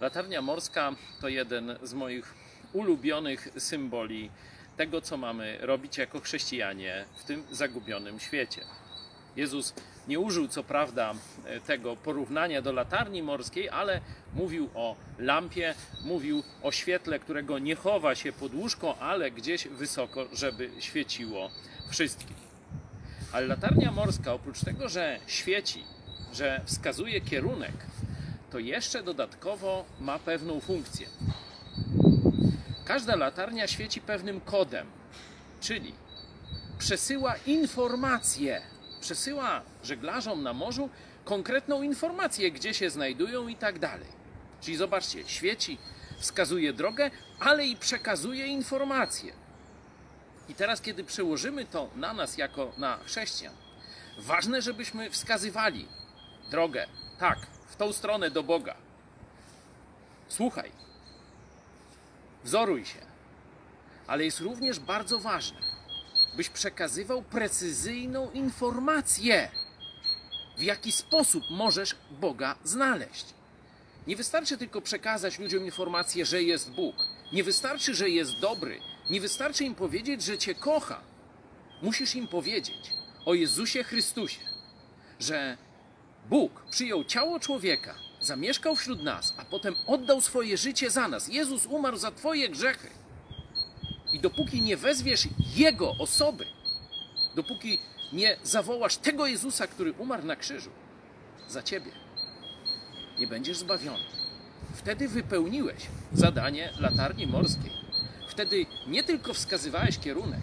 Latarnia morska to jeden z moich ulubionych symboli tego, co mamy robić jako chrześcijanie w tym zagubionym świecie. Jezus nie użył co prawda tego porównania do latarni morskiej, ale mówił o lampie, mówił o świetle, którego nie chowa się pod łóżko, ale gdzieś wysoko, żeby świeciło wszystkim. Ale latarnia morska, oprócz tego, że świeci, że wskazuje kierunek, to jeszcze dodatkowo ma pewną funkcję. Każda latarnia świeci pewnym kodem, czyli przesyła informacje, przesyła żeglarzom na morzu konkretną informację, gdzie się znajdują i tak dalej. Czyli zobaczcie, świeci, wskazuje drogę, ale i przekazuje informacje. I teraz, kiedy przełożymy to na nas jako na chrześcijan, ważne, żebyśmy wskazywali drogę, tak, w tą stronę do Boga. Słuchaj, wzoruj się, ale jest również bardzo ważne, byś przekazywał precyzyjną informację, w jaki sposób możesz Boga znaleźć. Nie wystarczy tylko przekazać ludziom informację, że jest Bóg. Nie wystarczy, że jest dobry. Nie wystarczy im powiedzieć, że Cię kocha. Musisz im powiedzieć o Jezusie Chrystusie, że Bóg przyjął ciało człowieka, zamieszkał wśród nas, a potem oddał swoje życie za nas. Jezus umarł za Twoje grzechy. I dopóki nie wezwiesz Jego osoby, dopóki nie zawołasz tego Jezusa, który umarł na krzyżu za Ciebie, nie będziesz zbawiony. Wtedy wypełniłeś zadanie latarni morskiej. Wtedy nie tylko wskazywałeś kierunek,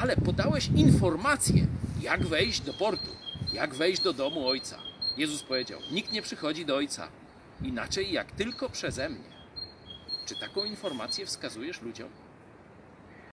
ale podałeś informację, jak wejść do portu, jak wejść do domu Ojca. Jezus powiedział: Nikt nie przychodzi do Ojca inaczej jak tylko przeze mnie. Czy taką informację wskazujesz ludziom?